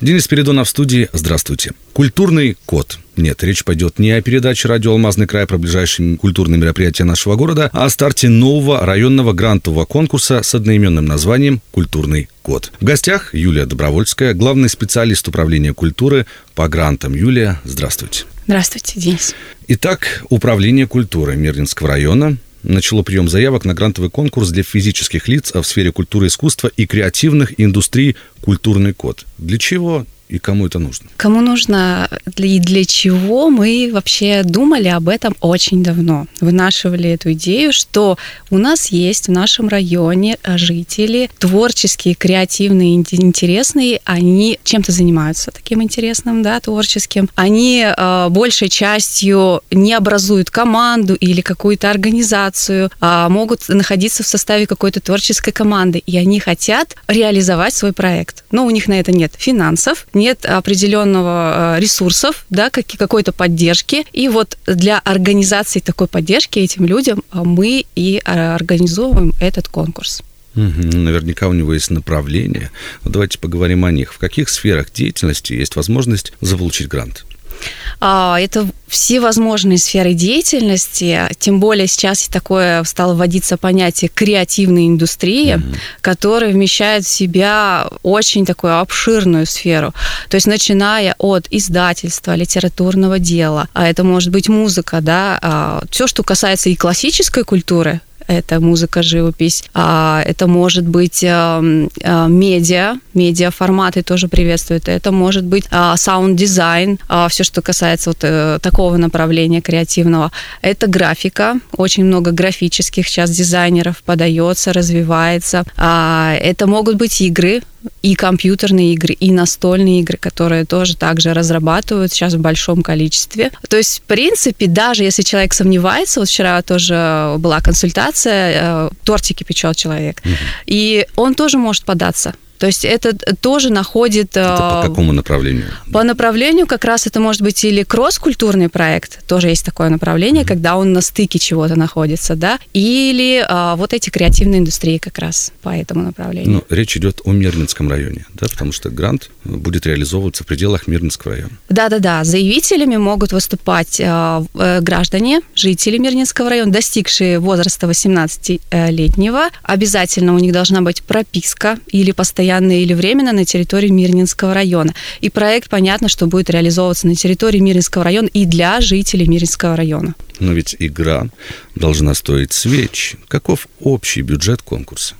Денис Спиридонов в студии. Здравствуйте. Культурный код. Нет, речь пойдет не о передаче «Радио Алмазный край» про ближайшие культурные мероприятия нашего города, а о старте нового районного грантового конкурса с одноименным названием «Культурный код». В гостях Юлия Добровольская, главный специалист управления культуры по грантам. Юлия, здравствуйте. Здравствуйте, Денис. Итак, Управление культуры Мирнинского района начало прием заявок на грантовый конкурс для физических лиц в сфере культуры и искусства и креативных индустрий «Культурный код». Для чего и кому это нужно? Кому нужно и для чего мы вообще думали об этом очень давно. Вынашивали эту идею, что у нас есть в нашем районе жители творческие, креативные, интересные, они чем-то занимаются таким интересным, да, творческим. Они э, большей частью не образуют команду или какую-то организацию, а могут находиться в составе какой-то творческой команды, и они хотят реализовать свой проект. Но у них на это нет финансов, нет определенного э, ресурсов, да, какой-то поддержки. И вот для организации такой поддержки этим людям э, мы и э, организовываем этот конкурс. Угу, наверняка у него есть направление. Но давайте поговорим о них. В каких сферах деятельности есть возможность заполучить грант? А, это все возможные сферы деятельности, тем более сейчас такое стало вводиться понятие креативной индустрии, mm-hmm. которая вмещает в себя очень такую обширную сферу. То есть начиная от издательства, литературного дела, а это может быть музыка, да, а, все, что касается и классической культуры, это музыка, живопись, а, это может быть а, а, медиа, медиа форматы тоже приветствуют, это может быть саунд-дизайн, все, что касается вот э, такого направления креативного. Это графика, очень много графических сейчас дизайнеров подается, развивается. Это могут быть игры, и компьютерные игры, и настольные игры, которые тоже также разрабатывают сейчас в большом количестве. То есть, в принципе, даже если человек сомневается, вот вчера тоже была консультация, э, тортики печет человек, угу. и он тоже может податься то есть это тоже находит... Это по э, какому направлению? По направлению как раз это может быть или кросс-культурный проект, тоже есть такое направление, mm-hmm. когда он на стыке чего-то находится, да, или а, вот эти креативные индустрии как раз по этому направлению. Ну, речь идет о Мирнинском районе, да, потому что грант будет реализовываться в пределах Мирнинского района. Да-да-да, заявителями могут выступать а, э, граждане, жители Мирнинского района, достигшие возраста 18-летнего. Обязательно у них должна быть прописка или постоянно постоянно или временно на территории Мирнинского района. И проект, понятно, что будет реализовываться на территории Мирнинского района и для жителей Мирнинского района. Но ведь игра должна стоить свеч. Каков общий бюджет конкурса?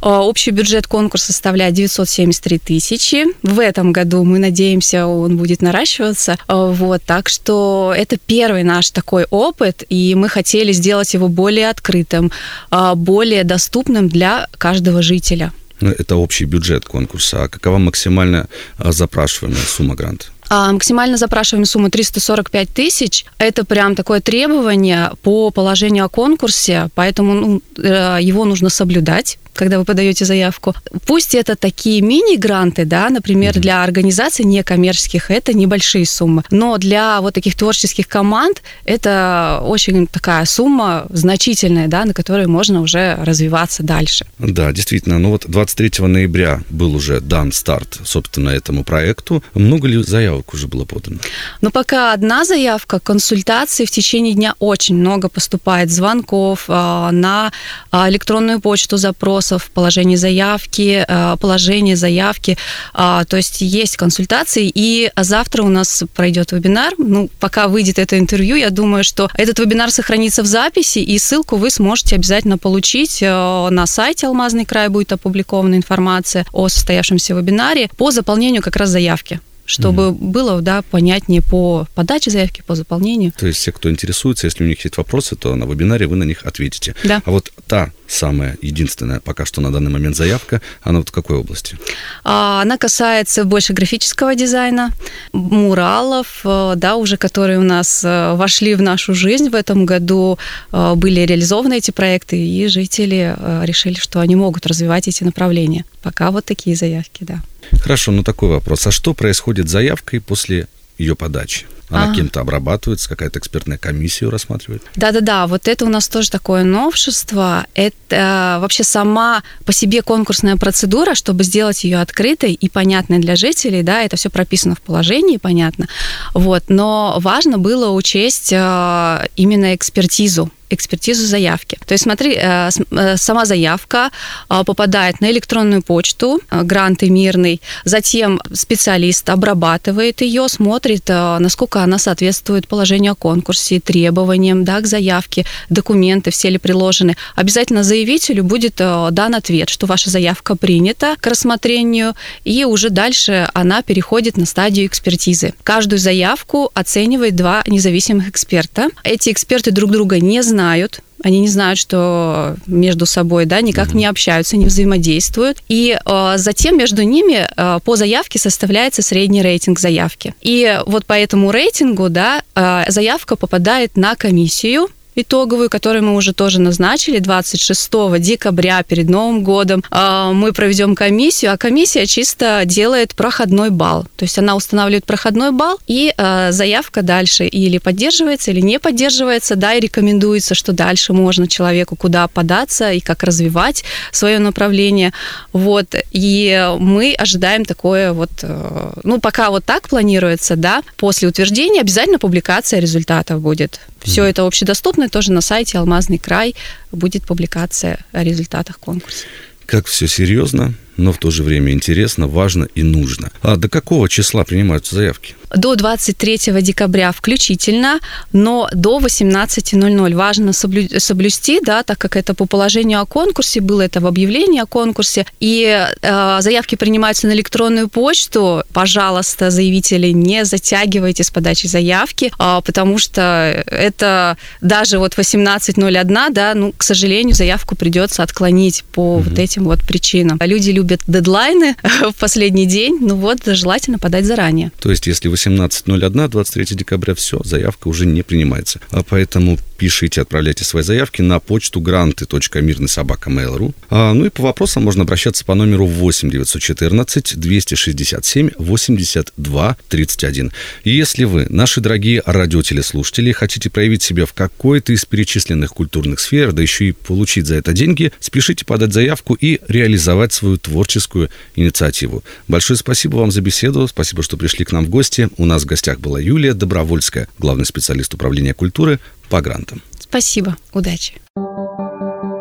А, общий бюджет конкурса составляет 973 тысячи. В этом году мы надеемся, он будет наращиваться. А, вот, так что это первый наш такой опыт, и мы хотели сделать его более открытым, а, более доступным для каждого жителя. Ну, это общий бюджет конкурса. А какова максимально а, запрашиваемая сумма гранта? А максимально запрашиваемая сумма 345 тысяч. Это прям такое требование по положению о конкурсе, поэтому ну, э, его нужно соблюдать когда вы подаете заявку. Пусть это такие мини-гранты, да, например, для организаций некоммерческих это небольшие суммы, но для вот таких творческих команд это очень такая сумма значительная, да, на которой можно уже развиваться дальше. Да, действительно. Ну вот 23 ноября был уже дан старт, собственно, этому проекту. Много ли заявок уже было подано? Ну, пока одна заявка, консультации в течение дня очень много поступает звонков э, на а, электронную почту запрос вопросов, положение заявки, э, положение заявки. А, то есть есть консультации, и завтра у нас пройдет вебинар. Ну, пока выйдет это интервью, я думаю, что этот вебинар сохранится в записи, и ссылку вы сможете обязательно получить на сайте Алмазный край будет опубликована информация о состоявшемся вебинаре по заполнению как раз заявки чтобы угу. было да, понятнее по подаче заявки, по заполнению. То есть все, кто интересуется, если у них есть вопросы, то на вебинаре вы на них ответите. Да. А вот та самая единственная пока что на данный момент заявка, она вот в какой области? А, она касается больше графического дизайна, муралов, э, да, уже которые у нас э, вошли в нашу жизнь в этом году, э, были реализованы эти проекты, и жители решили, что они могут развивать эти направления. Пока вот такие заявки, да. Хорошо, но такой вопрос. А что происходит с заявкой после ее подачи? Она А. кем-то обрабатывается, какая-то экспертная комиссия ее рассматривает. Да-да-да, вот это у нас тоже такое новшество. Это э, вообще сама по себе конкурсная процедура, чтобы сделать ее открытой и понятной для жителей, да, это все прописано в положении, понятно. Вот, но важно было учесть э, именно экспертизу экспертизу заявки. То есть смотри, э, э, сама заявка э, попадает на электронную почту, э, гранты мирный, затем специалист обрабатывает ее, смотрит, насколько она соответствует положению о конкурсе, требованиям да, к заявке, документы все ли приложены. Обязательно заявителю будет дан ответ, что ваша заявка принята к рассмотрению, и уже дальше она переходит на стадию экспертизы. Каждую заявку оценивает два независимых эксперта. Эти эксперты друг друга не знают, они не знают, что между собой, да, никак не общаются, не взаимодействуют. И э, затем между ними э, по заявке составляется средний рейтинг заявки. И вот по этому рейтингу, да, э, заявка попадает на комиссию итоговую, которую мы уже тоже назначили 26 декабря перед Новым годом. э, Мы проведем комиссию, а комиссия чисто делает проходной балл. То есть она устанавливает проходной балл, и э, заявка дальше или поддерживается, или не поддерживается, да, и рекомендуется, что дальше можно человеку куда податься и как развивать свое направление. Вот. И мы ожидаем такое вот, э, ну, пока вот так планируется, да, после утверждения обязательно публикация результатов будет. Все это общедоступно, тоже на сайте Алмазный край будет публикация о результатах конкурса. Как все серьезно, но в то же время интересно, важно и нужно. А до какого числа принимаются заявки? До 23 декабря включительно, но до 18.00 важно соблю- соблюсти, да, так как это по положению о конкурсе, было это в объявлении о конкурсе, и э, заявки принимаются на электронную почту. Пожалуйста, заявители, не затягивайте с подачей заявки, а, потому что это даже вот 18.01, да, ну, к сожалению, заявку придется отклонить по вот этим вот причинам. Люди любят дедлайны в последний день, ну вот, желательно подать заранее. То есть, если 18.01, 23 декабря, все, заявка уже не принимается. А поэтому пишите, отправляйте свои заявки на почту гранты.мирныйсобака.mail.ru. А, ну и по вопросам можно обращаться по номеру 8 914 267 82 31. И если вы, наши дорогие радиотелеслушатели, хотите проявить себя в какой-то из перечисленных культурных сфер, да еще и получить за это деньги, спешите подать заявку и реализовать свою творческую инициативу. Большое спасибо вам за беседу, спасибо, что пришли к нам в гости. У нас в гостях была Юлия Добровольская, главный специалист управления культуры по грантам. Спасибо, удачи.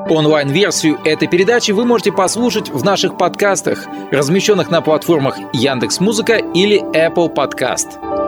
Онлайн-версию этой передачи вы можете послушать в наших подкастах, размещенных на платформах Яндекс.Музыка или Apple Podcast.